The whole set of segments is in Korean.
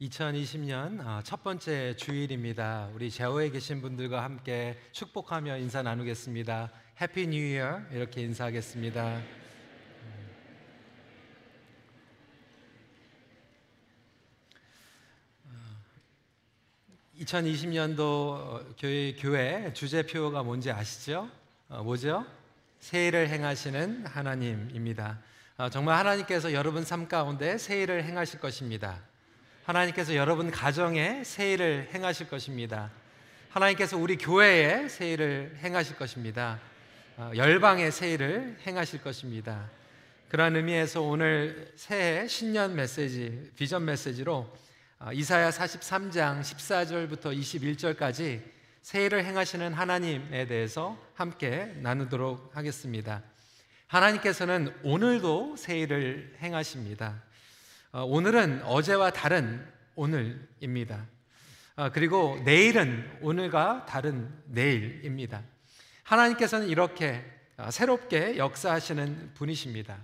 2020년 아, 첫 번째 주일입니다. 우리 제호에 계신 분들과 함께 축복하며 인사 나누겠습니다. Happy New Year 이렇게 인사하겠습니다. 2020년도 어, 교회 교회 주제표가 뭔지 아시죠? 어, 뭐죠? 새 일을 행하시는 하나님입니다. 어, 정말 하나님께서 여러분 삶 가운데 세일을 행하실 것입니다. 하나님께서 여러분 가정에 세일을 행하실 것입니다. 하나님께서 우리 교회에 세일을 행하실 것입니다. 열방의 세일을 행하실 것입니다. 그러한 의미에서 오늘 새해 신년 메시지, 비전 메시지로 아, 이사야 43장 14절부터 21절까지 세일을 행하시는 하나님에 대해서 함께 나누도록 하겠습니다. 하나님께서는 오늘도 세일을 행하십니다. 어, 오늘은 어제와 다른 오늘입니다. 어, 그리고 내일은 오늘과 다른 내일입니다. 하나님께서는 이렇게 어, 새롭게 역사하시는 분이십니다.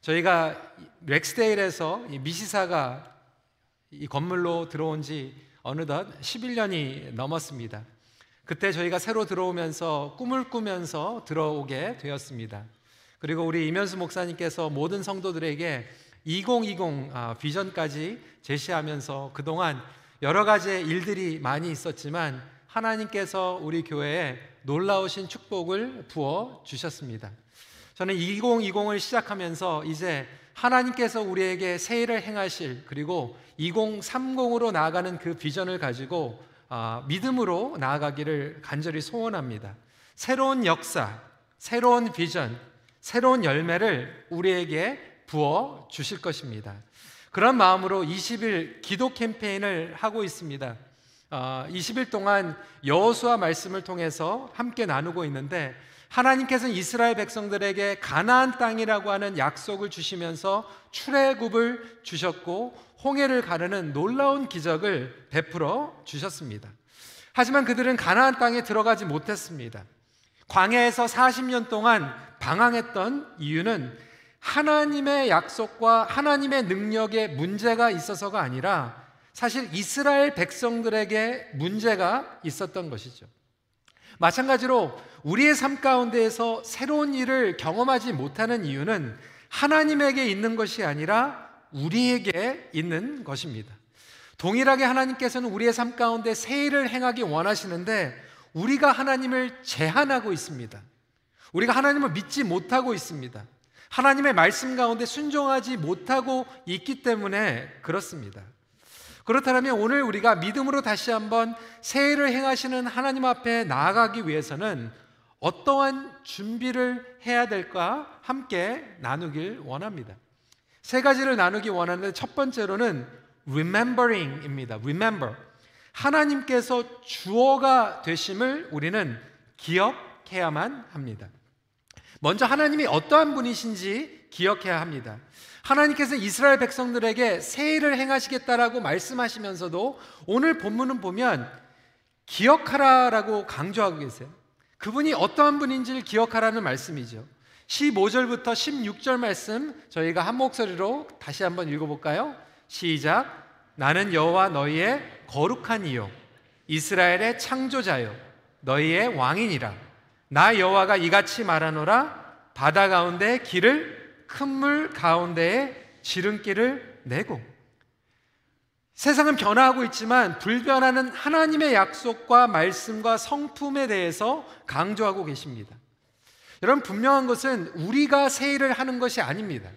저희가 렉스데일에서 미시사가 이 건물로 들어온 지 어느덧 11년이 넘었습니다. 그때 저희가 새로 들어오면서 꿈을 꾸면서 들어오게 되었습니다. 그리고 우리 이면수 목사님께서 모든 성도들에게 2020 아, 비전까지 제시하면서 그동안 여러 가지 일들이 많이 있었지만 하나님께서 우리 교회에 놀라우신 축복을 부어 주셨습니다. 저는 2020을 시작하면서 이제 하나님께서 우리에게 세일을 행하실 그리고 2030으로 나아가는 그 비전을 가지고 아, 믿음으로 나아가기를 간절히 소원합니다. 새로운 역사, 새로운 비전, 새로운 열매를 우리에게 부어 주실 것입니다. 그런 마음으로 20일 기도 캠페인을 하고 있습니다. 20일 아, 동안 여호수아 말씀을 통해서 함께 나누고 있는데 하나님께서는 이스라엘 백성들에게 가나안 땅이라고 하는 약속을 주시면서 출애굽을 주셨고 홍해를 가르는 놀라운 기적을 베풀어 주셨습니다. 하지만 그들은 가나안 땅에 들어가지 못했습니다. 광야에서 40년 동안 방황했던 이유는 하나님의 약속과 하나님의 능력에 문제가 있어서가 아니라 사실 이스라엘 백성들에게 문제가 있었던 것이죠. 마찬가지로 우리의 삶 가운데에서 새로운 일을 경험하지 못하는 이유는 하나님에게 있는 것이 아니라 우리에게 있는 것입니다. 동일하게 하나님께서는 우리의 삶 가운데 새 일을 행하기 원하시는데 우리가 하나님을 제한하고 있습니다. 우리가 하나님을 믿지 못하고 있습니다. 하나님의 말씀 가운데 순종하지 못하고 있기 때문에 그렇습니다. 그렇다면 오늘 우리가 믿음으로 다시 한번 새해를 행하시는 하나님 앞에 나아가기 위해서는 어떠한 준비를 해야 될까 함께 나누길 원합니다. 세 가지를 나누기 원하는데 첫 번째로는 remembering입니다. remember. 하나님께서 주어가 되심을 우리는 기억해야만 합니다. 먼저 하나님이 어떠한 분이신지 기억해야 합니다. 하나님께서 이스라엘 백성들에게 세일을 행하시겠다라고 말씀하시면서도 오늘 본문은 보면 기억하라라고 강조하고 계세요. 그분이 어떠한 분인지를 기억하라는 말씀이죠. 15절부터 16절 말씀 저희가 한 목소리로 다시 한번 읽어볼까요? 시작. 나는 여호와 너희의 거룩한 이요 이스라엘의 창조자요 너희의 왕이니라. 나 여호와가 이같이 말하노라 바다 가운데 길을 큰 물 가운데에 지름길을 내고 세상은 변화하고 있지만 불변하는 하나님의 약속과 말씀과 성품에 대해서 강조하고 계십니다. 여러분 분명한 것은 우리가 세일을 하는 것이 아닙니다.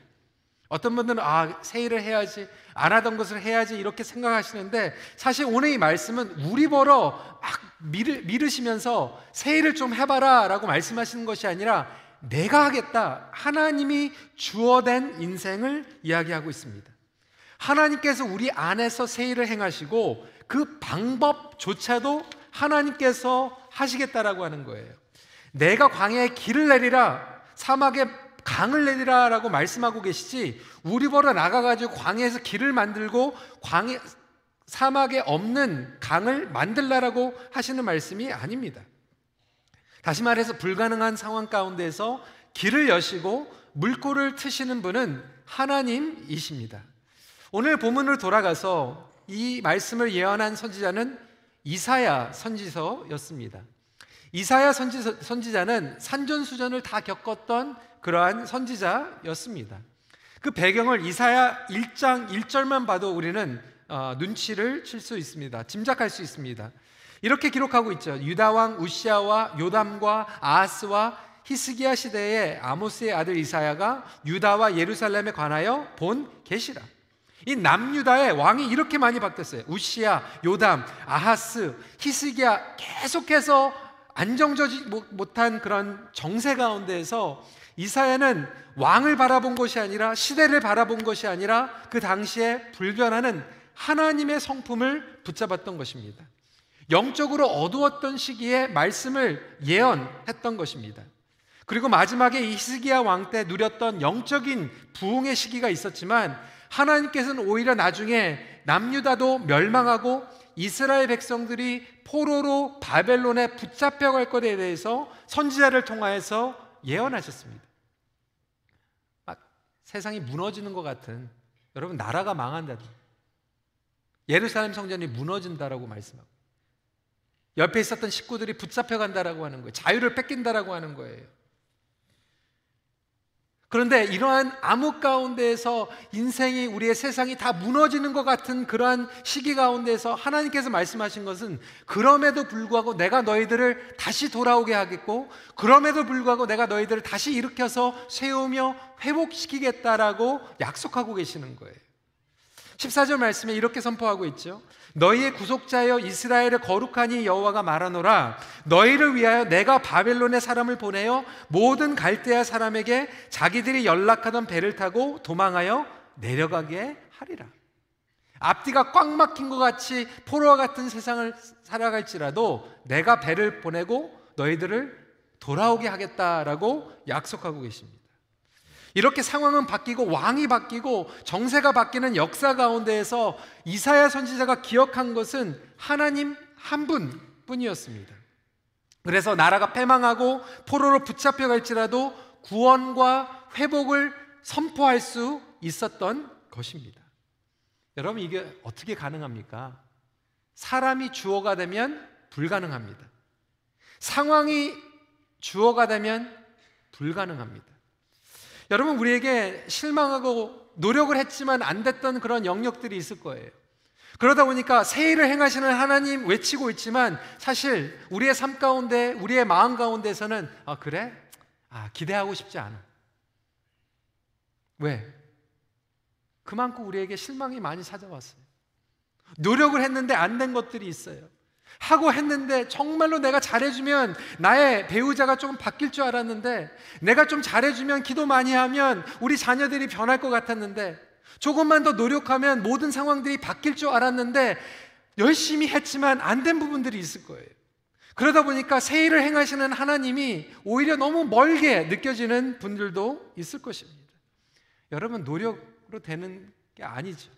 어떤 분들은 아 세일을 해야지 안 하던 것을 해야지 이렇게 생각하시는데 사실 오늘 이 말씀은 우리 보러 막 미르, 미르시면서 세일을 좀 해봐라 라고 말씀하시는 것이 아니라 내가 하겠다. 하나님이 주어된 인생을 이야기하고 있습니다. 하나님께서 우리 안에서 세일을 행하시고 그 방법조차도 하나님께서 하시겠다라고 하는 거예요. 내가 광야에 길을 내리라, 사막에 강을 내리라라고 말씀하고 계시지 우리 보러 나가가지고 광야에서 길을 만들고 광야 사막에 없는 강을 만들라라고 하시는 말씀이 아닙니다. 다시 말해서 불가능한 상황 가운데서 길을 여시고 물꼬를 트시는 분은 하나님이십니다. 오늘 본문으로 돌아가서 이 말씀을 예언한 선지자는 이사야 선지서였습니다. 이사야 선지서, 선지자는 산전수전을 다 겪었던 그러한 선지자였습니다. 그 배경을 이사야 1장 1절만 봐도 우리는 어, 눈치를 칠 수 있습니다. 짐작할 수 있습니다. 이렇게 기록하고 있죠. 유다 왕 우시아와 요담과 아하스와 히스기야 시대에 아모스의 아들 이사야가 유다와 예루살렘에 관하여 본 계시라. 이 남유다의 왕이 이렇게 많이 바뀌었어요. 우시아, 요담, 아하스, 히스기야 계속해서 안정적이지 못한 그런 정세 가운데에서 이사야는 왕을 바라본 것이 아니라 시대를 바라본 것이 아니라 그 당시에 불변하는 하나님의 성품을 붙잡았던 것입니다. 영적으로 어두웠던 시기에 말씀을 예언했던 것입니다. 그리고 마지막에 이 히스기야 왕 때 누렸던 영적인 부흥의 시기가 있었지만 하나님께서는 오히려 나중에 남유다도 멸망하고 이스라엘 백성들이 포로로 바벨론에 붙잡혀 갈 것에 대해서 선지자를 통하여서 예언하셨습니다. 막 세상이 무너지는 것 같은 여러분 나라가 망한다도 예루살렘 성전이 무너진다라고 말씀하고 옆에 있었던 식구들이 붙잡혀 간다라고 하는 거예요. 자유를 뺏긴다라고 하는 거예요. 그런데 이러한 암흑 가운데에서 인생이 우리의 세상이 다 무너지는 것 같은 그러한 시기 가운데서 하나님께서 말씀하신 것은 그럼에도 불구하고 내가 너희들을 다시 돌아오게 하겠고 그럼에도 불구하고 내가 너희들을 다시 일으켜서 세우며 회복시키겠다라고 약속하고 계시는 거예요. 14절 말씀에 이렇게 선포하고 있죠. 너희의 구속자여 이스라엘의 거룩하니 여호와가 말하노라 너희를 위하여 내가 바벨론의 사람을 보내어 모든 갈대아 사람에게 자기들이 연락하던 배를 타고 도망하여 내려가게 하리라. 앞뒤가 꽉 막힌 것 같이 포로와 같은 세상을 살아갈지라도 내가 배를 보내고 너희들을 돌아오게 하겠다라고 약속하고 계십니다. 이렇게 상황은 바뀌고 왕이 바뀌고 정세가 바뀌는 역사 가운데에서 이사야 선지자가 기억한 것은 하나님 한 분뿐이었습니다. 그래서 나라가 패망하고 포로로 붙잡혀 갈지라도 구원과 회복을 선포할 수 있었던 것입니다. 여러분 이게 어떻게 가능합니까? 사람이 주어가 되면 불가능합니다. 상황이 주어가 되면 불가능합니다. 여러분 우리에게 실망하고 노력을 했지만 안 됐던 그런 영역들이 있을 거예요. 그러다 보니까 새 일을 행하시는 하나님 외치고 있지만 사실 우리의 삶 가운데 우리의 마음 가운데서는 아 그래? 아 기대하고 싶지 않아. 왜? 그만큼 우리에게 실망이 많이 찾아왔어요. 노력을 했는데 안 된 것들이 있어요. 하고 했는데 정말로 내가 잘해주면 나의 배우자가 좀 바뀔 줄 알았는데 내가 좀 잘해주면 기도 많이 하면 우리 자녀들이 변할 것 같았는데 조금만 더 노력하면 모든 상황들이 바뀔 줄 알았는데 열심히 했지만 안 된 부분들이 있을 거예요. 그러다 보니까 새 일을 행하시는 하나님이 오히려 너무 멀게 느껴지는 분들도 있을 것입니다. 여러분, 노력으로 되는 게 아니죠.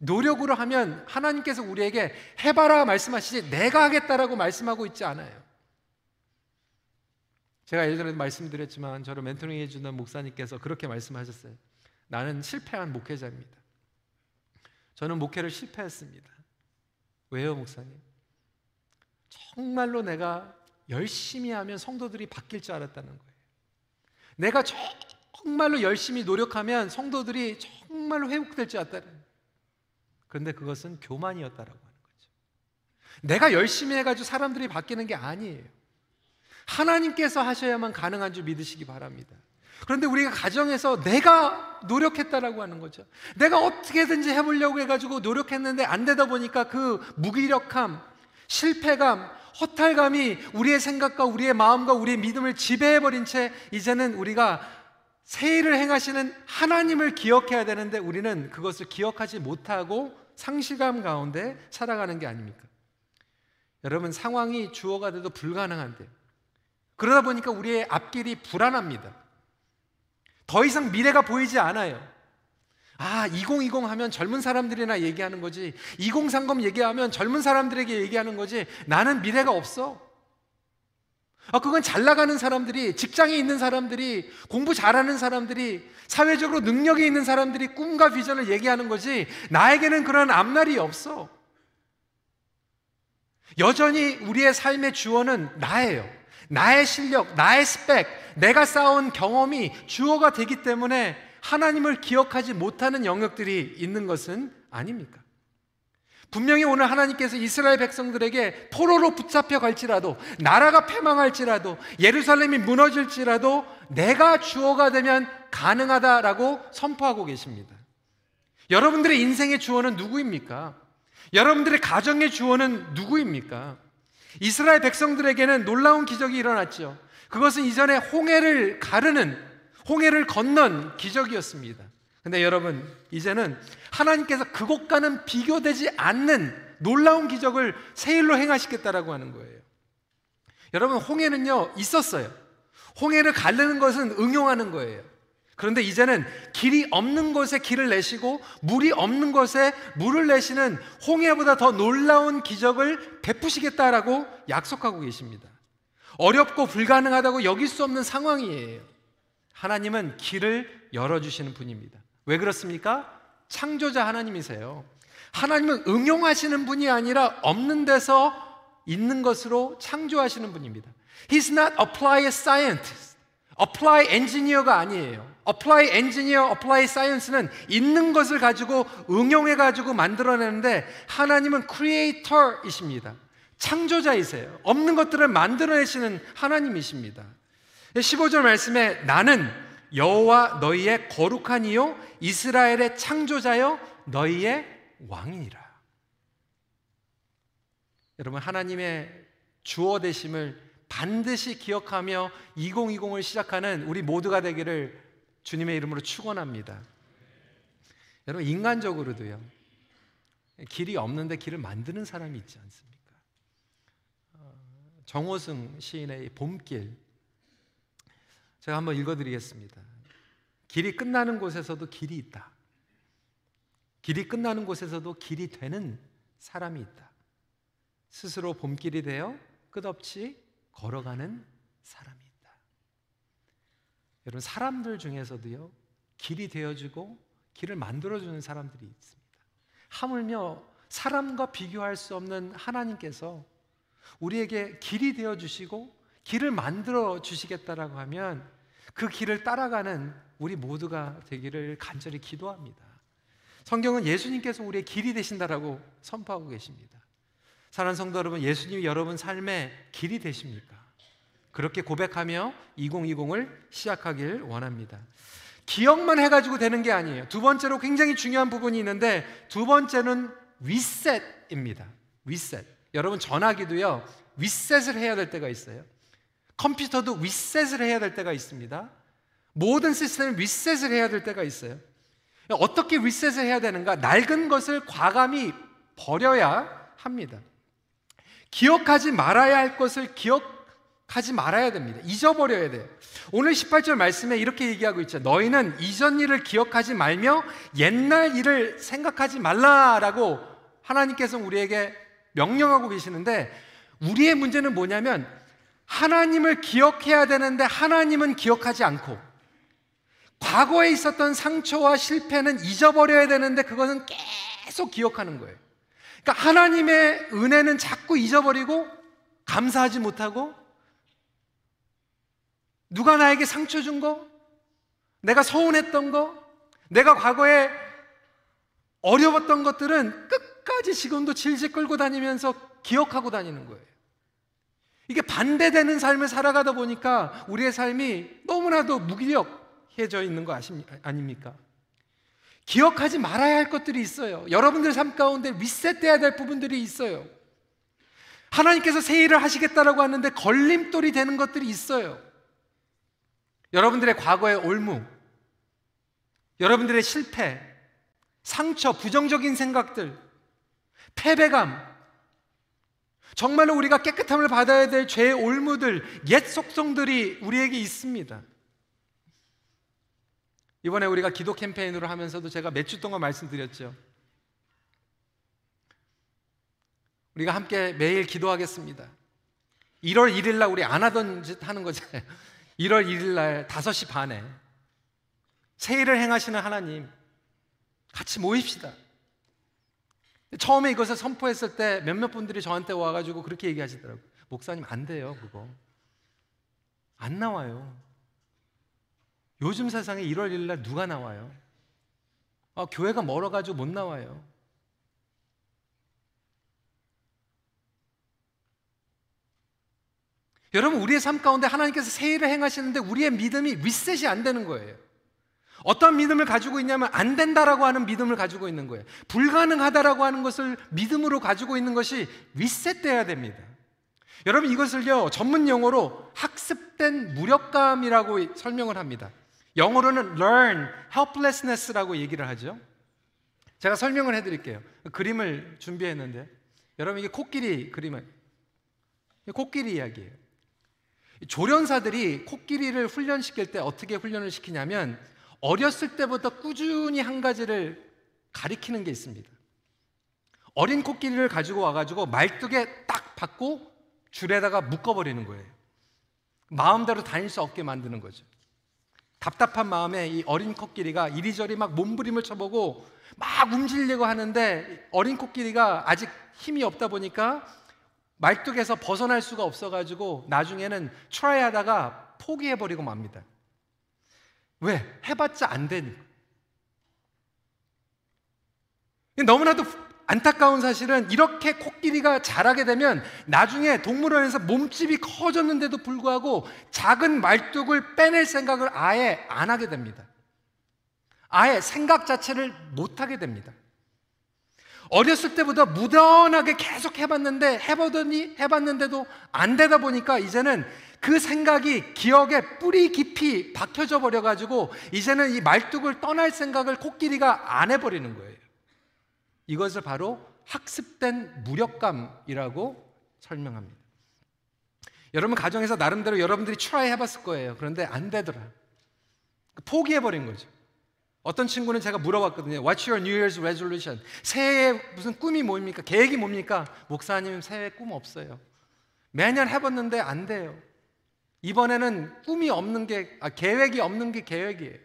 노력으로 하면 하나님께서 우리에게 해봐라 말씀하시지 내가 하겠다라고 말씀하고 있지 않아요. 제가 예전에도 말씀드렸지만 저를 멘토링 해주는 목사님께서 그렇게 말씀하셨어요. 나는 실패한 목회자입니다. 저는 목회를 실패했습니다. 왜요, 목사님? 정말로 내가 열심히 하면 성도들이 바뀔 줄 알았다는 거예요. 내가 정말로 열심히 노력하면 성도들이 정말로 회복될 줄 알았다는 거예요. 그런데 그것은 교만이었다라고 하는 거죠. 내가 열심히 해가지고 사람들이 바뀌는 게 아니에요. 하나님께서 하셔야만 가능한 줄 믿으시기 바랍니다. 그런데 우리가 가정에서 내가 노력했다라고 하는 거죠. 내가 어떻게든지 해보려고 해가지고 노력했는데 안 되다 보니까 그 무기력함, 실패감, 허탈감이 우리의 생각과 우리의 마음과 우리의 믿음을 지배해버린 채 이제는 우리가 새 일을 행하시는 하나님을 기억해야 되는데 우리는 그것을 기억하지 못하고 상실감 가운데 살아가는 게 아닙니까? 여러분 상황이 주어가 돼도 불가능한데 그러다 보니까 우리의 앞길이 불안합니다. 더 이상 미래가 보이지 않아요. 아, 2020 하면 젊은 사람들이나 얘기하는 거지. 2030 얘기하면 젊은 사람들에게 얘기하는 거지. 나는 미래가 없어. 아, 그건 잘 나가는 사람들이, 직장에 있는 사람들이, 공부 잘하는 사람들이, 사회적으로 능력이 있는 사람들이 꿈과 비전을 얘기하는 거지, 나에게는 그런 앞날이 없어. 여전히 우리의 삶의 주어는 나예요. 나의 실력, 나의 스펙, 내가 쌓은 경험이 주어가 되기 때문에 하나님을 기억하지 못하는 영역들이 있는 것은 아닙니까? 분명히 오늘 하나님께서 이스라엘 백성들에게 포로로 붙잡혀 갈지라도 나라가 패망할지라도 예루살렘이 무너질지라도 내가 주어가 되면 가능하다라고 선포하고 계십니다. 여러분들의 인생의 주어는 누구입니까? 여러분들의 가정의 주어는 누구입니까? 이스라엘 백성들에게는 놀라운 기적이 일어났죠. 그것은 이전에 홍해를 가르는 홍해를 건넌 기적이었습니다. 근데 여러분, 이제는 하나님께서 그것과는 비교되지 않는 놀라운 기적을 세일로 행하시겠다라고 하는 거예요. 여러분, 홍해는요, 있었어요. 홍해를 가르는 것은 응용하는 거예요. 그런데 이제는 길이 없는 곳에 길을 내시고 물이 없는 곳에 물을 내시는 홍해보다 더 놀라운 기적을 베푸시겠다라고 약속하고 계십니다. 어렵고 불가능하다고 여길 수 없는 상황이에요. 하나님은 길을 열어주시는 분입니다. 왜 그렇습니까? 창조자 하나님이세요. 하나님은 응용하시는 분이 아니라 없는 데서 있는 것으로 창조하시는 분입니다. He's not apply scientist. apply engineer가 아니에요. apply engineer, apply science는 있는 것을 가지고 응용해 가지고 만들어내는데 하나님은 creator이십니다. 창조자이세요. 없는 것들을 만들어내시는 하나님이십니다. 15절 말씀에 나는 여호와 너희의 거룩한 이요 이스라엘의 창조자여 너희의 왕이니라. 여러분 하나님의 주어 되심을 반드시 기억하며 2020을 시작하는 우리 모두가 되기를 주님의 이름으로 축원합니다. 여러분 인간적으로도요. 길이 없는데 길을 만드는 사람이 있지 않습니까? 어, 정호승 시인의 봄길 제가 한번 읽어드리겠습니다. 길이 끝나는 곳에서도 길이 있다. 길이 끝나는 곳에서도 길이 되는 사람이 있다. 스스로 봄길이 되어 끝없이 걸어가는 사람이 있다. 여러분, 사람들 중에서도요, 길이 되어주고 길을 만들어주는 사람들이 있습니다. 하물며 사람과 비교할 수 없는 하나님께서 우리에게 길이 되어주시고 길을 만들어 주시겠다라고 하면 그 길을 따라가는 우리 모두가 되기를 간절히 기도합니다. 성경은 예수님께서 우리의 길이 되신다라고 선포하고 계십니다. 사랑하는 성도 여러분, 예수님이 여러분 삶의 길이 되십니까? 그렇게 고백하며 2020을 시작하길 원합니다. 기억만 해가지고 되는 게 아니에요. 두 번째로 굉장히 중요한 부분이 있는데 두 번째는 위셋입니다. 위셋. 여러분 전화기도요. 위셋을 해야 될 때가 있어요. 컴퓨터도 리셋을 해야 될 때가 있습니다. 모든 시스템을 리셋을 해야 될 때가 있어요. 어떻게 리셋을 해야 되는가? 낡은 것을 과감히 버려야 합니다. 기억하지 말아야 할 것을 기억하지 말아야 됩니다. 잊어버려야 돼요. 오늘 18절 말씀에 이렇게 얘기하고 있죠. 너희는 이전 일을 기억하지 말며 옛날 일을 생각하지 말라라고 하나님께서 우리에게 명령하고 계시는데 우리의 문제는 뭐냐면 하나님을 기억해야 되는데 하나님은 기억하지 않고 과거에 있었던 상처와 실패는 잊어버려야 되는데 그것은 계속 기억하는 거예요. 그러니까 하나님의 은혜는 자꾸 잊어버리고 감사하지 못하고 누가 나에게 상처 준 거, 내가 서운했던 거, 내가 과거에 어려웠던 것들은 끝까지 지금도 질질 끌고 다니면서 기억하고 다니는 거예요. 이게 반대되는 삶을 살아가다 보니까 우리의 삶이 너무나도 무기력해져 있는 거 아닙니까? 기억하지 말아야 할 것들이 있어요. 여러분들 삶 가운데 리셋돼야 될 부분들이 있어요. 하나님께서 새 일을 하시겠다라고 하는데 걸림돌이 되는 것들이 있어요. 여러분들의 과거의 올무, 여러분들의 실패, 상처, 부정적인 생각들, 패배감, 정말로 우리가 깨끗함을 받아야 될 죄의 올무들, 옛 속성들이 우리에게 있습니다. 이번에 우리가 기도 캠페인으로 하면서도 제가 몇 주 동안 말씀드렸죠. 우리가 함께 매일 기도하겠습니다. 1월 1일 날 우리 안 하던 짓 하는 거잖아요. 1월 1일 날 5시 반에 세일을 행하시는 하나님 같이 모입시다. 처음에 이것을 선포했을 때 몇몇 분들이 저한테 와가지고 그렇게 얘기하시더라고요. 목사님 안 돼요, 그거. 안 나와요. 요즘 세상에 1월 1일 날 누가 나와요? 아, 교회가 멀어가지고 못 나와요. 여러분, 우리의 삶 가운데 하나님께서 세일을 행하시는데 우리의 믿음이 리셋이 안 되는 거예요. 어떤 믿음을 가지고 있냐면 안 된다라고 하는 믿음을 가지고 있는 거예요. 불가능하다라고 하는 것을 믿음으로 가지고 있는 것이 리셋돼야 됩니다. 여러분 이것을요 전문 용어로 학습된 무력감이라고 설명을 합니다. 영어로는 learn helplessness라고 얘기를 하죠. 제가 설명을 해드릴게요. 그림을 준비했는데 여러분 이게 코끼리 그림을 코끼리 이야기예요. 조련사들이 코끼리를 훈련시킬 때 어떻게 훈련을 시키냐면 어렸을 때부터 꾸준히 한 가지를 가리키는 게 있습니다. 어린 코끼리를 가지고 와가지고 말뚝에 딱 박고 줄에다가 묶어버리는 거예요. 마음대로 다닐 수 없게 만드는 거죠. 답답한 마음에 이 어린 코끼리가 이리저리 막 몸부림을 쳐보고 막 움직이려고 하는데 어린 코끼리가 아직 힘이 없다 보니까 말뚝에서 벗어날 수가 없어가지고 나중에는 try 하다가 포기해버리고 맙니다. 왜? 해봤자 안 되니까. 너무나도 안타까운 사실은 이렇게 코끼리가 자라게 되면 나중에 동물원에서 몸집이 커졌는데도 불구하고 작은 말뚝을 빼낼 생각을 아예 안 하게 됩니다. 아예 생각 자체를 못 하게 됩니다. 어렸을 때보다 무던하게 계속 해봤는데 해보더니 해봤는데도 안 되다 보니까 이제는 그 생각이 기억에 뿌리 깊이 박혀져 버려가지고 이제는 이 말뚝을 떠날 생각을 코끼리가 안 해버리는 거예요. 이것을 바로 학습된 무력감이라고 설명합니다. 여러분 가정에서 나름대로 여러분들이 try 해봤을 거예요. 그런데 안 되더라. 포기해버린 거죠. 어떤 친구는 제가 물어봤거든요. What's your New Year's resolution? 새해 무슨 꿈이 뭡니까? 계획이 뭡니까? 목사님 새해 꿈 없어요. 매년 해봤는데 안 돼요. 이번에는 꿈이 없는 게, 아, 계획이 없는 게 계획이에요.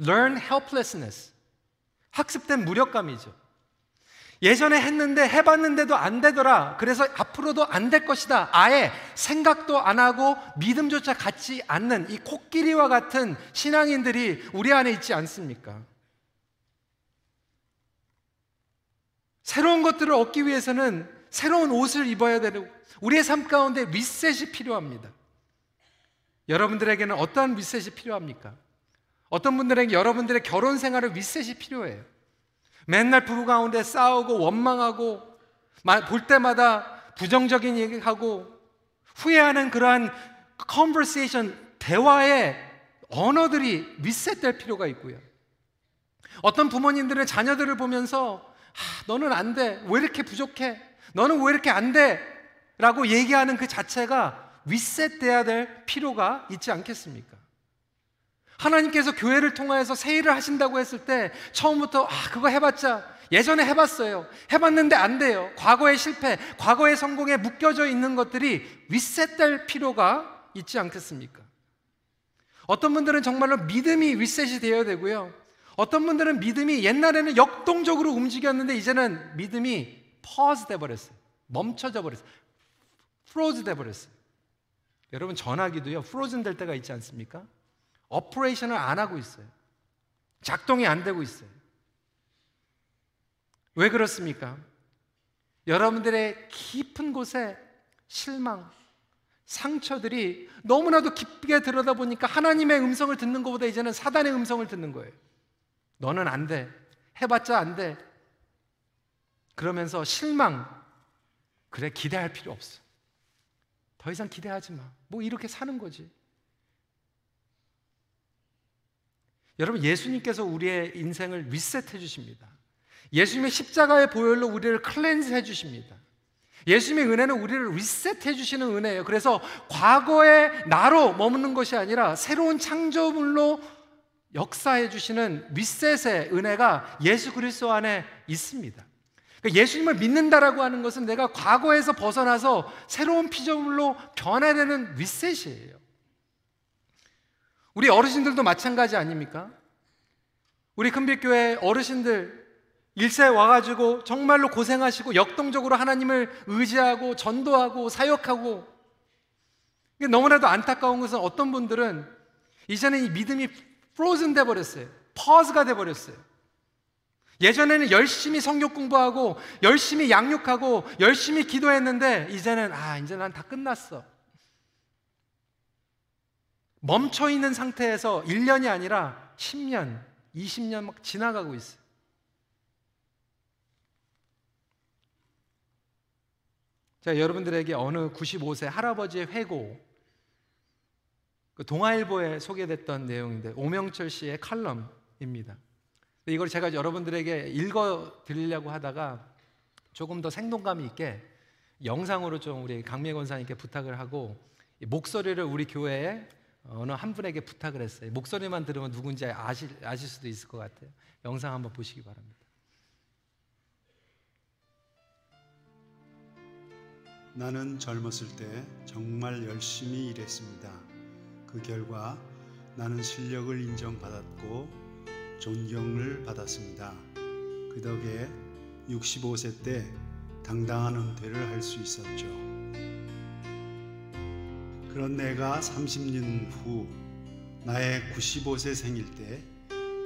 Learn helplessness. 학습된 무력감이죠. 예전에 했는데 해봤는데도 안 되더라. 그래서 앞으로도 안 될 것이다. 아예 생각도 안 하고 믿음조차 갖지 않는 이 코끼리와 같은 신앙인들이 우리 안에 있지 않습니까? 새로운 것들을 얻기 위해서는 새로운 옷을 입어야 되고 우리의 삶 가운데 리셋이 필요합니다. 여러분들에게는 어떠한 리셋이 필요합니까? 어떤 분들에게 여러분들의 결혼 생활의 리셋이 필요해요. 맨날 부부 가운데 싸우고 원망하고 볼 때마다 부정적인 얘기하고 후회하는 그러한 conversation 대화의 언어들이 리셋될 필요가 있고요. 어떤 부모님들은 자녀들을 보면서 아, 너는 안 돼. 왜 이렇게 부족해? 너는 왜 이렇게 안 돼? 라고 얘기하는 그 자체가 리셋돼야 될 필요가 있지 않겠습니까? 하나님께서 교회를 통하여서 세일을 하신다고 했을 때 처음부터 아 그거 해봤자 예전에 해봤어요. 해봤는데 안 돼요. 과거의 실패, 과거의 성공에 묶여져 있는 것들이 리셋될 필요가 있지 않겠습니까? 어떤 분들은 정말로 믿음이 리셋이 되어야 되고요. 어떤 분들은 믿음이 옛날에는 역동적으로 움직였는데 이제는 믿음이 pause 돼 버렸어요. 멈춰져 버렸어요. froze 돼 버렸어요. 여러분 전화기도요. frozen 될 때가 있지 않습니까? operation을 안 하고 있어요. 작동이 안 되고 있어요. 왜 그렇습니까? 여러분들의 깊은 곳에 실망, 상처들이 너무나도 깊게 들여다 보니까 하나님의 음성을 듣는 것보다 이제는 사단의 음성을 듣는 거예요. 너는 안 돼. 해봤자 안 돼. 그러면서 실망. 그래, 기대할 필요 없어. 더 이상 기대하지 마. 뭐 이렇게 사는 거지. 여러분 예수님께서 우리의 인생을 리셋해 주십니다. 예수님의 십자가의 보혈로 우리를 클렌즈 해 주십니다. 예수님의 은혜는 우리를 리셋해 주시는 은혜예요. 그래서 과거의 나로 머무는 것이 아니라 새로운 창조물로 역사해 주시는 리셋의 은혜가 예수 그리스도 안에 있습니다. 그러니까 예수님을 믿는다라고 하는 것은 내가 과거에서 벗어나서 새로운 피조물로 변화되는 리셋이에요. 우리 어르신들도 마찬가지 아닙니까? 우리 큰빛교회 어르신들 일세 와가지고 정말로 고생하시고 역동적으로 하나님을 의지하고 전도하고 사역하고 너무나도 안타까운 것은 어떤 분들은 이제는 이 믿음이 프로즌 돼 버렸어요. 퍼즈가 돼 버렸어요. 예전에는 열심히 성경 공부하고 열심히 양육하고 열심히 기도했는데 이제는 아 이제 난 다 끝났어. 멈춰 있는 상태에서 1년이 아니라 10년, 20년 막 지나가고 있어요. 자, 여러분들에게 어느 95세 할아버지의 회고 그 동아일보에 소개됐던 내용인데 오명철 씨의 칼럼입니다. 이걸 제가 여러분들에게 읽어 드리려고 하다가 조금 더 생동감 있게 영상으로 좀 우리 강미애 권사님께 부탁을 하고 목소리를 우리 교회에 어느 한 분에게 부탁을 했어요. 목소리만 들으면 누군지 아실, 아실 수도 있을 것 같아요. 영상 한번 보시기 바랍니다. 나는 젊었을 때 정말 열심히 일했습니다. 그 결과 나는 실력을 인정받았고 존경을 받았습니다. 그 덕에 65세 때 당당한 은퇴를 할 수 있었죠. 그런 내가 30년 후 나의 95세 생일 때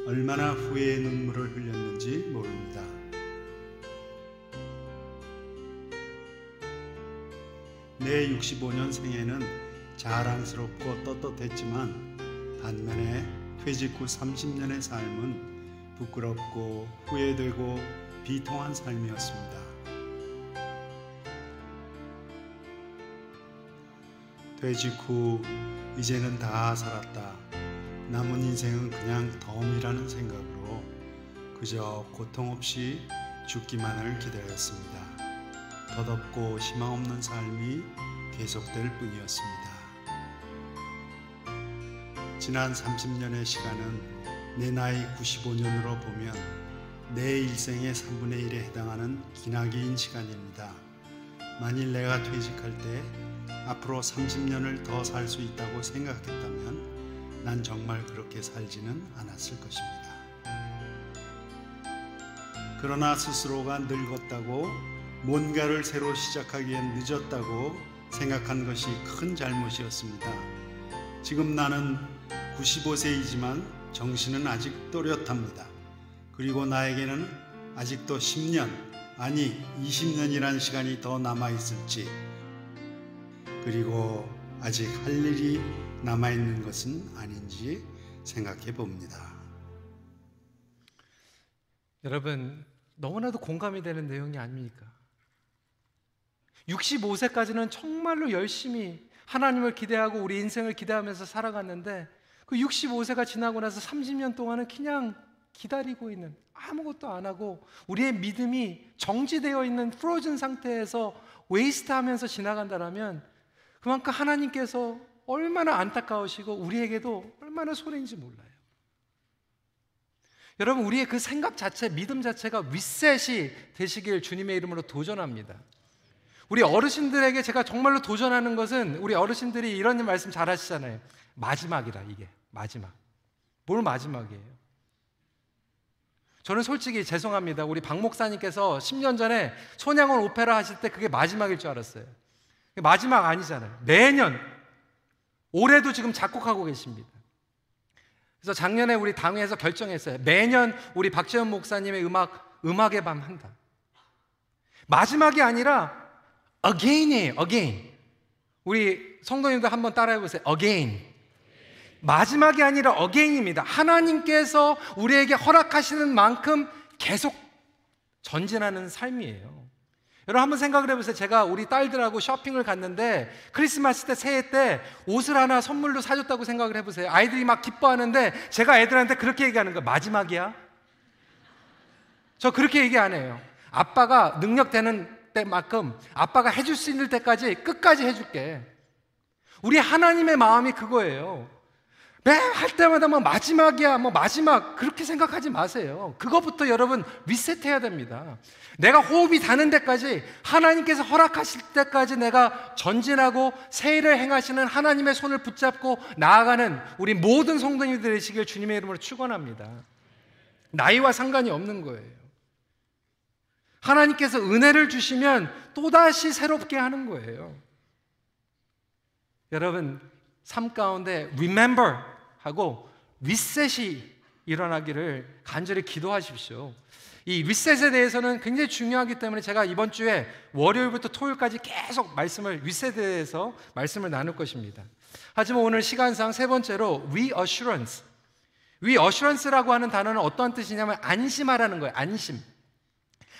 얼마나 후회의 눈물을 흘렸는지 모릅니다. 내 65년 생에는 자랑스럽고 떳떳했지만 반면에 퇴직 후 30년의 삶은 부끄럽고 후회되고 비통한 삶이었습니다. 퇴직 후 이제는 다 살았다. 남은 인생은 그냥 덤이라는 생각으로 그저 고통 없이 죽기만을 기다렸습니다. 덧없고 희망 없는 삶이 계속될 뿐이었습니다. 지난 30년의 시간은 내 나이 95년으로 보면 내 일생의 3분의 1에 해당하는 기나긴 시간입니다. 만일 내가 퇴직할 때 앞으로 30년을 더 살 수 있다고 생각했다면 난 정말 그렇게 살지는 않았을 것입니다. 그러나 스스로가 늙었다고 뭔가를 새로 시작하기엔 늦었다고 생각한 것이 큰 잘못이었습니다. 지금 나는 95세이지만 정신은 아직 또렷합니다. 그리고 나에게는 아직도 10년, 아니 20년이란 시간이 더 남아 있을지, 그리고 아직 할 일이 남아 있는 것은 아닌지 생각해 봅니다. 여러분, 너무나도 공감이 되는 내용이 아닙니까? 65세까지는 정말로 열심히 하나님을 기대하고 우리 인생을 기대하면서 살아갔는데 그 65세가 지나고 나서 30년 동안은 그냥 기다리고 있는 아무것도 안 하고 우리의 믿음이 정지되어 있는 frozen 상태에서 waste 하면서 지나간다면 그만큼 하나님께서 얼마나 안타까우시고 우리에게도 얼마나 손해인지 몰라요. 여러분, 우리의 그 생각 자체, 믿음 자체가 리셋이 되시길 주님의 이름으로 도전합니다. 우리 어르신들에게 제가 정말로 도전하는 것은 우리 어르신들이 이런 말씀 잘 하시잖아요. 마지막이다, 이게. 마지막. 뭘 마지막이에요? 저는 솔직히 죄송합니다. 우리 박 목사님께서 10년 전에 손양원 오페라 하실 때 그게 마지막일 줄 알았어요. 마지막 아니잖아요. 매년, 올해도 지금 작곡하고 계십니다. 그래서 작년에 우리 당회에서 결정했어요. 매년 우리 박재현 목사님의 음악, 음악의 밤 한다. 마지막이 아니라 again이에요, again. 우리 성도님들 한번 따라해 보세요. again. 마지막이 아니라 again입니다. 하나님께서 우리에게 허락하시는 만큼 계속 전진하는 삶이에요. 여러분 한번 생각을 해보세요. 제가 우리 딸들하고 쇼핑을 갔는데 크리스마스 때 새해 때 옷을 하나 선물로 사줬다고 생각을 해보세요. 아이들이 막 기뻐하는데 제가 애들한테 그렇게 얘기하는 거 마지막이야? 저 그렇게 얘기 안 해요. 아빠가 능력 되는 때만큼 아빠가 해줄 수 있는 때까지 끝까지 해줄게. 우리 하나님의 마음이 그거예요. 매할 때마다 뭐 마지막이야, 뭐 마지막 그렇게 생각하지 마세요. 그것부터 여러분 리셋해야 됩니다. 내가 호흡이 닿는 데까지 하나님께서 허락하실 때까지 내가 전진하고 세일을 행하시는 하나님의 손을 붙잡고 나아가는 우리 모든 성도님들 되시길 주님의 이름으로 축원합니다. 나이와 상관이 없는 거예요. 하나님께서 은혜를 주시면 또다시 새롭게 하는 거예요. 여러분 삶 가운데 remember 하고 리셋이 일어나기를 간절히 기도하십시오. 이 리셋에 대해서는 굉장히 중요하기 때문에 제가 이번 주에 월요일부터 토요일까지 계속 말씀을 리셋에 대해서 말씀을 나눌 것입니다. 하지만 오늘 시간상 세 번째로 reassurance. reassurance라고 하는 단어는 어떤 뜻이냐면 안심하라는 거예요. 안심.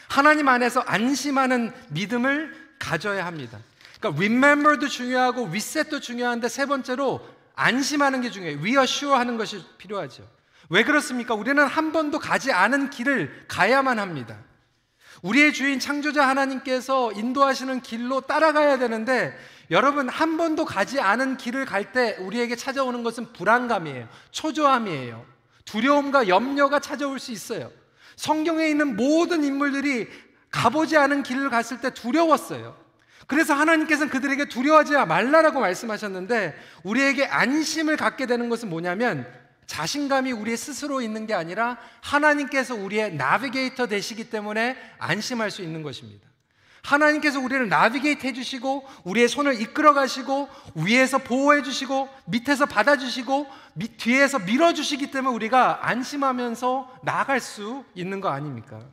하나님 안에서 안심하는 믿음을 가져야 합니다. 그러니까 remember도 중요하고 reset도 중요한데 세 번째로 안심하는 게 중요해요. reassure 하는 것이 필요하죠. 왜 그렇습니까? 우리는 한 번도 가지 않은 길을 가야만 합니다. 우리의 주인 창조자 하나님께서 인도하시는 길로 따라가야 되는데 여러분 한 번도 가지 않은 길을 갈 때 우리에게 찾아오는 것은 불안감이에요. 초조함이에요. 두려움과 염려가 찾아올 수 있어요. 성경에 있는 모든 인물들이 가보지 않은 길을 갔을 때 두려웠어요. 그래서 하나님께서는 그들에게 두려워하지 말라라고 말씀하셨는데 우리에게 안심을 갖게 되는 것은 뭐냐면 자신감이 우리의 스스로 있는 게 아니라 하나님께서 우리의 나비게이터 되시기 때문에 안심할 수 있는 것입니다. 하나님께서 우리를 나비게이트 해주시고 우리의 손을 이끌어 가시고 위에서 보호해 주시고 밑에서 받아 주시고 뒤에서 밀어 주시기 때문에 우리가 안심하면서 나아갈 수 있는 거 아닙니까?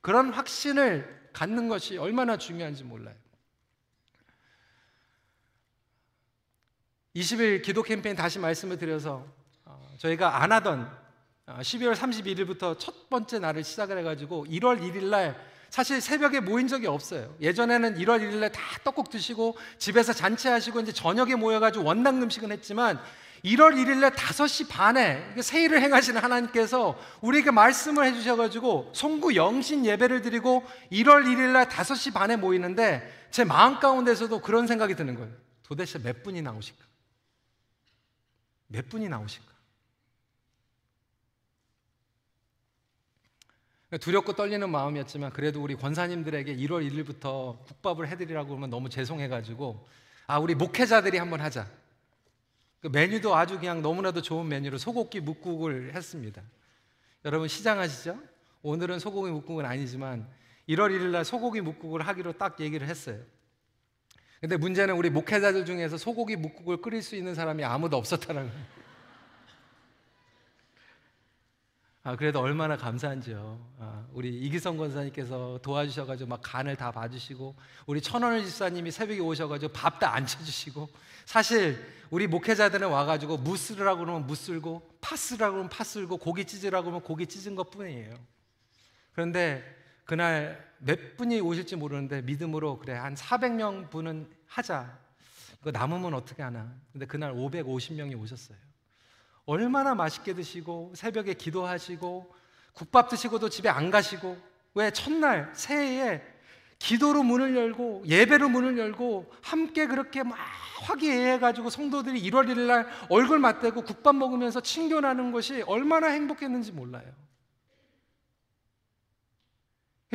그런 확신을 갖는 것이 얼마나 중요한지 몰라요. 20일 기도 캠페인 다시 말씀을 드려서 어, 저희가 안 하던 12월 어, 31일부터 첫 번째 날을 시작을 해가지고 1월 1일 날 사실 새벽에 모인 적이 없어요. 예전에는 1월 1일 날 다 떡국 드시고 집에서 잔치하시고 이제 저녁에 모여가지고 원당 음식은 했지만 1월 1일 날 5시 반에 세일을 행하시는 하나님께서 우리에게 말씀을 해주셔가지고 송구 영신 예배를 드리고 1월 1일 날 5시 반에 모이는데 제 마음 가운데서도 그런 생각이 드는 거예요. 도대체 몇 분이 나오실까? 몇 분이 나오실까? 두렵고 떨리는 마음이었지만 그래도 우리 권사님들에게 1월 1일부터 국밥을 해드리라고 하면 너무 죄송해가지고 아 우리 목회자들이 한번 하자. 그 메뉴도 아주 그냥 너무나도 좋은 메뉴로 소고기 묵국을 했습니다. 여러분 시장하시죠? 오늘은 소고기 묵국은 아니지만 1월 1일 날 소고기 묵국을 하기로 딱 얘기를 했어요. 근데 문제는 우리 목회자들 중에서 소고기 묵국을 끓일 수 있는 사람이 아무도 없었다는 거예요. 아, 그래도 얼마나 감사한지요. 아, 우리 이기성 권사님께서 도와주셔가지고 막 간을 다 봐주시고, 우리 천원을 집사님이 새벽에 오셔가지고 밥다 앉혀주시고, 사실 우리 목회자들은 와가지고 무스라고 그러면 무슬고, 파스라고 그러면 파슬고, 고기 찢으라고 그러면 고기 찢은 것 뿐이에요. 그런데 그날 몇 분이 오실지 모르는데 믿음으로 그래 한 400명 분은 하자. 그 남으면 어떻게 하나. 근데 그날 550명이 오셨어요. 얼마나 맛있게 드시고 새벽에 기도하시고 국밥 드시고도 집에 안 가시고 왜 첫날 새해에 기도로 문을 열고 예배로 문을 열고 함께 그렇게 막 화기애애 가지고 성도들이 1월 1일 날 얼굴 맞대고 국밥 먹으면서 친교나는 것이 얼마나 행복했는지 몰라요.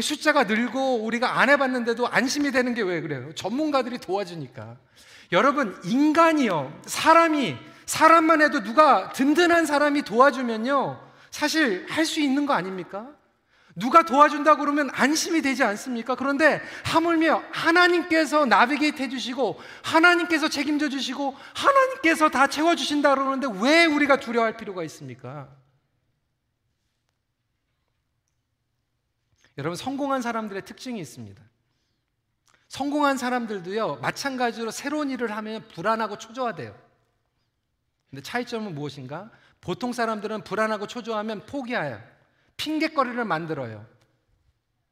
숫자가 늘고 우리가 안 해봤는데도 안심이 되는 게 왜 그래요? 전문가들이 도와주니까. 여러분, 인간이요. 사람이 사람만 해도 누가 든든한 사람이 도와주면요. 사실 할 수 있는 거 아닙니까? 누가 도와준다 그러면 안심이 되지 않습니까? 그런데 하물며 하나님께서 나비게이트 해주시고 하나님께서 책임져 주시고 하나님께서 다 채워주신다 그러는데 왜 우리가 두려워할 필요가 있습니까? 여러분 성공한 사람들의 특징이 있습니다. 성공한 사람들도요 마찬가지로 새로운 일을 하면 불안하고 초조하대요. 근데 차이점은 무엇인가? 보통 사람들은 불안하고 초조하면 포기해요. 핑계거리를 만들어요.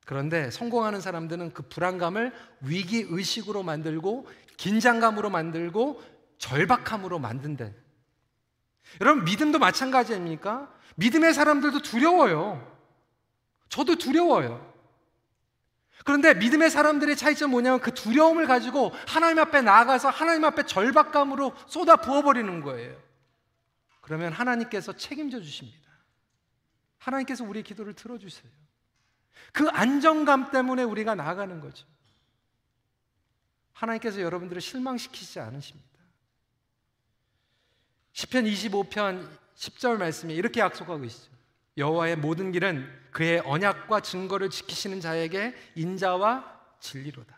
그런데 성공하는 사람들은 그 불안감을 위기 의식으로 만들고 긴장감으로 만들고 절박함으로 만든대. 여러분 믿음도 마찬가지 아닙니까? 믿음의 사람들도 두려워요. 저도 두려워요. 그런데 믿음의 사람들의 차이점 뭐냐면 그 두려움을 가지고 하나님 앞에 나아가서 하나님 앞에 절박감으로 쏟아 부어버리는 거예요. 그러면 하나님께서 책임져 주십니다. 하나님께서 우리의 기도를 들어주세요. 그 안정감 때문에 우리가 나아가는 거죠. 하나님께서 여러분들을 실망시키지 않으십니다. 시편 25편 10절 말씀에 이렇게 약속하고 있죠. 여호와의 모든 길은 그의 언약과 증거를 지키시는 자에게 인자와 진리로다.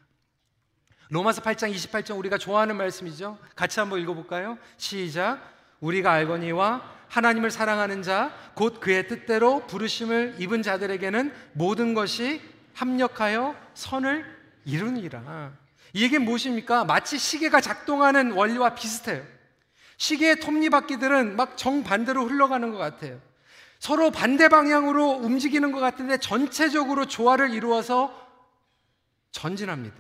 로마서 8장 28절 우리가 좋아하는 말씀이죠. 같이 한번 읽어볼까요? 시작. 우리가 알거니와 하나님을 사랑하는 자, 곧 그의 뜻대로 부르심을 입은 자들에게는 모든 것이 합력하여 선을 이루니라. 이 얘기는 무엇입니까? 마치 시계가 작동하는 원리와 비슷해요. 시계의 톱니바퀴들은 막 정반대로 흘러가는 것 같아요. 서로 반대 방향으로 움직이는 것 같은데 전체적으로 조화를 이루어서 전진합니다.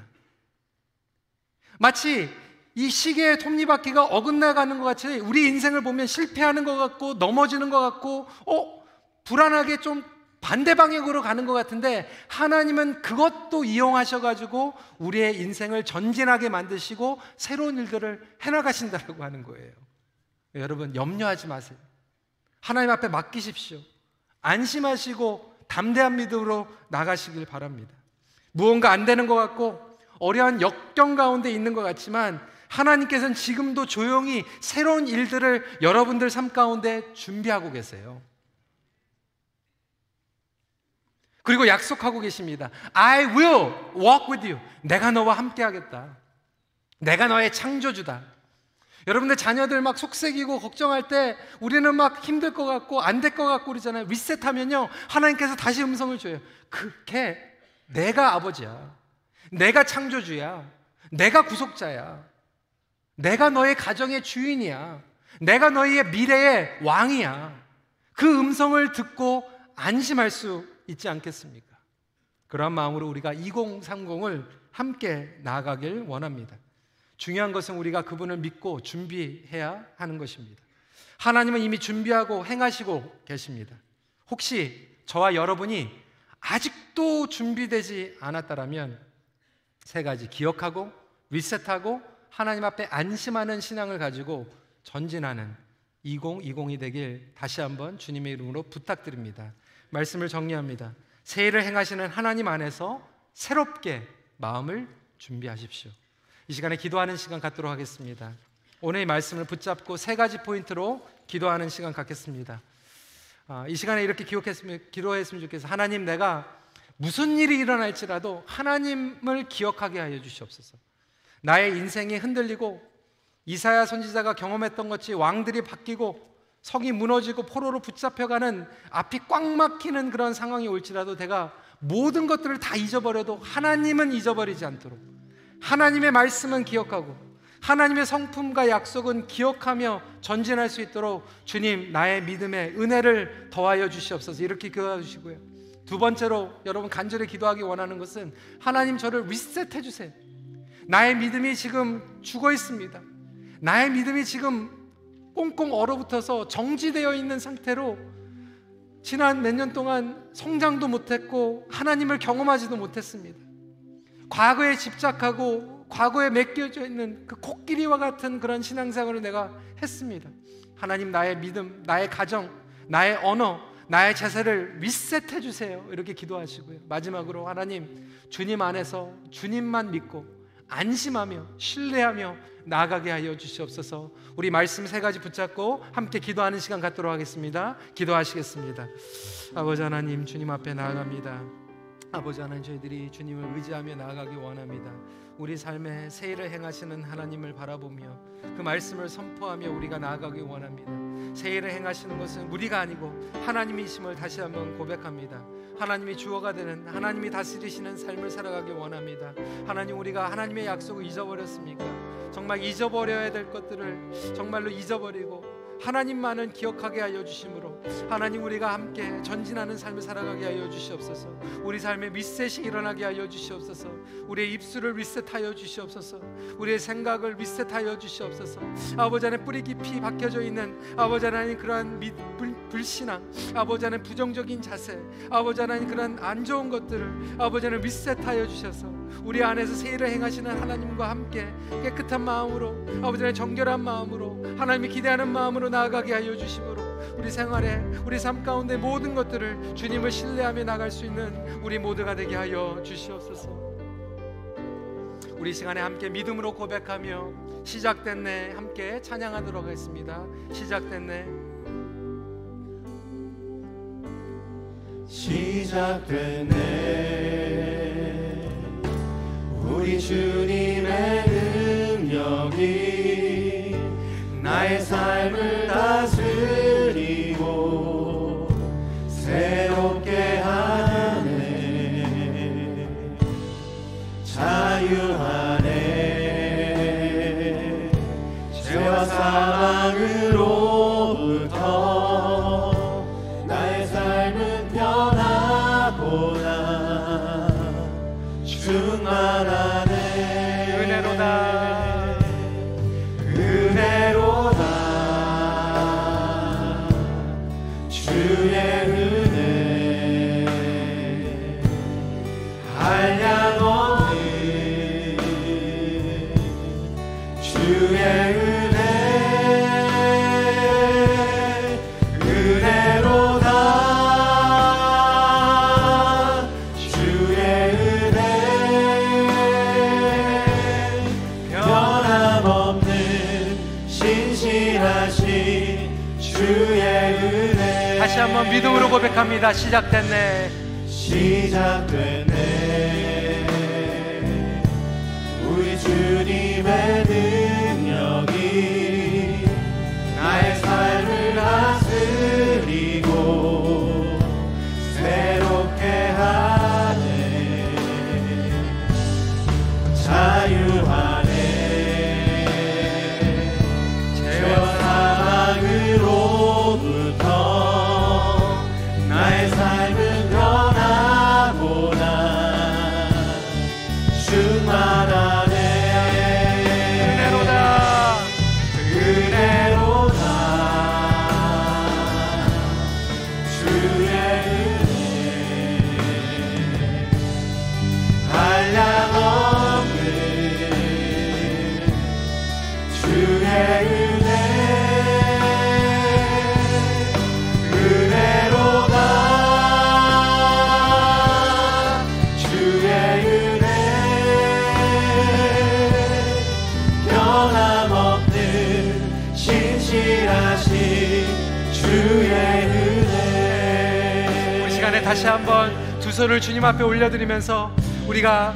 마치 이 시계의 톱니바퀴가 어긋나가는 것 같이 우리 인생을 보면 실패하는 것 같고 넘어지는 것 같고 어 불안하게 좀 반대 방향으로 가는 것 같은데 하나님은 그것도 이용하셔가지고 우리의 인생을 전진하게 만드시고 새로운 일들을 해나가신다라고 하는 거예요. 여러분 염려하지 마세요. 하나님 앞에 맡기십시오. 안심하시고 담대한 믿음으로 나가시길 바랍니다. 무언가 안 되는 것 같고 어려운 역경 가운데 있는 것 같지만 하나님께서는 지금도 조용히 새로운 일들을 여러분들 삶 가운데 준비하고 계세요. 그리고 약속하고 계십니다. I will walk with you. 내가 너와 함께 하겠다. 내가 너의 창조주다. 여러분들 자녀들 막 속색이고 걱정할 때 우리는 막 힘들 것 같고 안 될 것 같고 그러잖아요. 리셋하면요. 하나님께서 다시 음성을 줘요. 그게 내가 아버지야. 내가 창조주야. 내가 구속자야. 내가 너의 가정의 주인이야. 내가 너희의 미래의 왕이야. 그 음성을 듣고 안심할 수 있지 않겠습니까? 그러한 마음으로 우리가 2030을 함께 나아가길 원합니다. 중요한 것은 우리가 그분을 믿고 준비해야 하는 것입니다. 하나님은 이미 준비하고 행하시고 계십니다. 혹시 저와 여러분이 아직도 준비되지 않았다라면 세 가지 기억하고 리셋하고 하나님 앞에 안심하는 신앙을 가지고 전진하는 2020이 되길 다시 한번 주님의 이름으로 부탁드립니다. 말씀을 정리합니다. 새해를 행하시는 하나님 안에서 새롭게 마음을 준비하십시오. 이 시간에 기도하는 시간 갖도록 하겠습니다. 오늘 이 말씀을 붙잡고 세 가지 포인트로 기도하는 시간 갖겠습니다. 아, 이 시간에 이렇게 기억했으면, 기도했으면 좋겠어요. 하나님, 내가 무슨 일이 일어날지라도 하나님을 기억하게 하여 주시옵소서. 나의 인생이 흔들리고 이사야 선지자가 경험했던 것이 왕들이 바뀌고 성이 무너지고 포로로 붙잡혀가는 앞이 꽉 막히는 그런 상황이 올지라도 내가 모든 것들을 다 잊어버려도 하나님은 잊어버리지 않도록 하나님의 말씀은 기억하고 하나님의 성품과 약속은 기억하며 전진할 수 있도록 주님 나의 믿음에 은혜를 더하여 주시옵소서 이렇게 기도해 주시고요. 두 번째로 여러분 간절히 기도하기 원하는 것은 하나님 저를 리셋해 주세요. 나의 믿음이 지금 죽어 있습니다. 나의 믿음이 지금 꽁꽁 얼어붙어서 정지되어 있는 상태로 지난 몇 년 동안 성장도 못했고 하나님을 경험하지도 못했습니다. 과거에 집착하고 과거에 맡겨져 있는 그 코끼리와 같은 그런 신앙생활을 내가 했습니다. 하나님 나의 믿음, 나의 가정, 나의 언어, 나의 자세를 리셋해 주세요. 이렇게 기도하시고요. 마지막으로 하나님 주님 안에서 주님만 믿고 안심하며 신뢰하며 나아가게 하여 주시옵소서. 우리 말씀 세 가지 붙잡고 함께 기도하는 시간 갖도록 하겠습니다. 기도하시겠습니다. 아버지 하나님 주님 앞에 나아갑니다. 아버지 하나님 저희들이 주님을 의지하며 나아가기 원합니다. 우리 삶에 세일을 행하시는 하나님을 바라보며 그 말씀을 선포하며 우리가 나아가기 원합니다. 세일을 행하시는 것은 우리가 아니고 하나님이심을 다시 한번 고백합니다. 하나님이 주어가 되는 하나님이 다스리시는 삶을 살아가기 원합니다. 하나님 우리가 하나님의 약속을 잊어버렸습니까? 정말 잊어버려야 될 것들을 정말로 잊어버리고 하나님만은 기억하게 하여 주심으로 하나님 우리가 함께 전진하는 삶을 살아가게 하여 주시옵소서. 우리 삶에 리셋이 일어나게 하여 주시옵소서. 우리의 입술을 리셋하여 주시옵소서. 우리의 생각을 리셋하여 주시옵소서. 아버지 안에 뿌리 깊이 박혀져 있는 아버지 하나님 그러한 미, 불, 불신앙, 아버지 하나님 부정적인 자세, 아버지 하나님 그런 안 좋은 것들을 아버지 하나님 리셋하여 주셔서 우리 안에서 세일을 행하시는 하나님과 함께 깨끗한 마음으로 아버지 하나님 정결한 마음으로 하나님이 기대하는 마음으로 나아가게 하여 주심으로 우리 생활에 우리 삶 가운데 모든 것들을 주님을 신뢰하며 나갈 수 있는 우리 모두가 되게 하여 주시옵소서. 우리 시간에 함께 믿음으로 고백하며 시작됐네 함께 찬양하도록 하겠습니다. 시작됐네. 시작되네 우리 주님의 능력이 나의 삶을 고백합니다. 시작됐네. 시작되네 우리 주님의 능 손을 주님 앞에 올려드리면서 우리가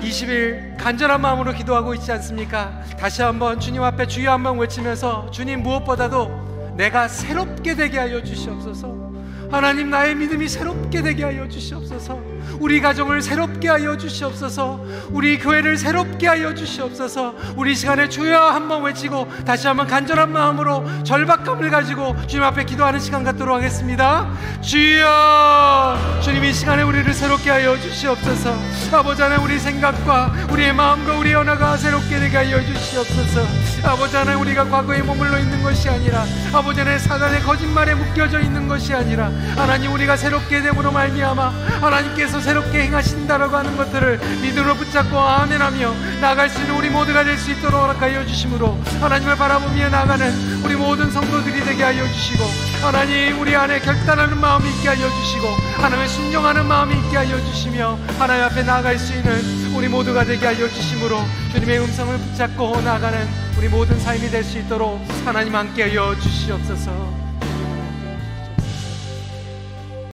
20일 간절한 마음으로 기도하고 있지 않습니까? 다시 한번 주님 앞에 주여 한번 외치면서 주님 무엇보다도 내가 새롭게 되게 하여 주시옵소서. 하나님 나의 믿음이 새롭게 되게 하여 주시옵소서. 우리 가정을 새롭게 하여 주시옵소서. 우리 교회를 새롭게 하여 주시옵소서. 우리 시간에 주여 한번 외치고 다시 한번 간절한 마음으로 절박함을 가지고 주님 앞에 기도하는 시간 갖도록 하겠습니다. 주여 주님 이 시간에 우리를 새롭게 하여 주시옵소서. 아버지 하나님 우리 생각과 우리의 마음과 우리의 언어가 새롭게 되게 하여 주시옵소서. 아버지 하나님 우리가 과거에 머물러 있는 것이 아니라 아버지 하나님 사단의 거짓말에 묶여져 있는 것이 아니라 하나님 우리가 새롭게 됨으로 말미암아 하나님께 서 새롭게 행하신다라고 하는 것들을 믿음으로 붙잡고 아멘하며 나갈 수 있는 우리 모두가 될 수 있도록 허락하여 주심으로 하나님을 바라보며 나가는 우리 모든 성도들이 되게 하여 주시고 하나님 우리 안에 결단하는 마음이 있게 하여 주시고 하나님의 순종하는 마음이 있게 하여 주시며 하나님 앞에 나아갈 수 있는 우리 모두가 되게 하여 주심으로 주님의 음성을 붙잡고 나가는 우리 모든 삶이 될 수 있도록 하나님 함께 하여 주시옵소서.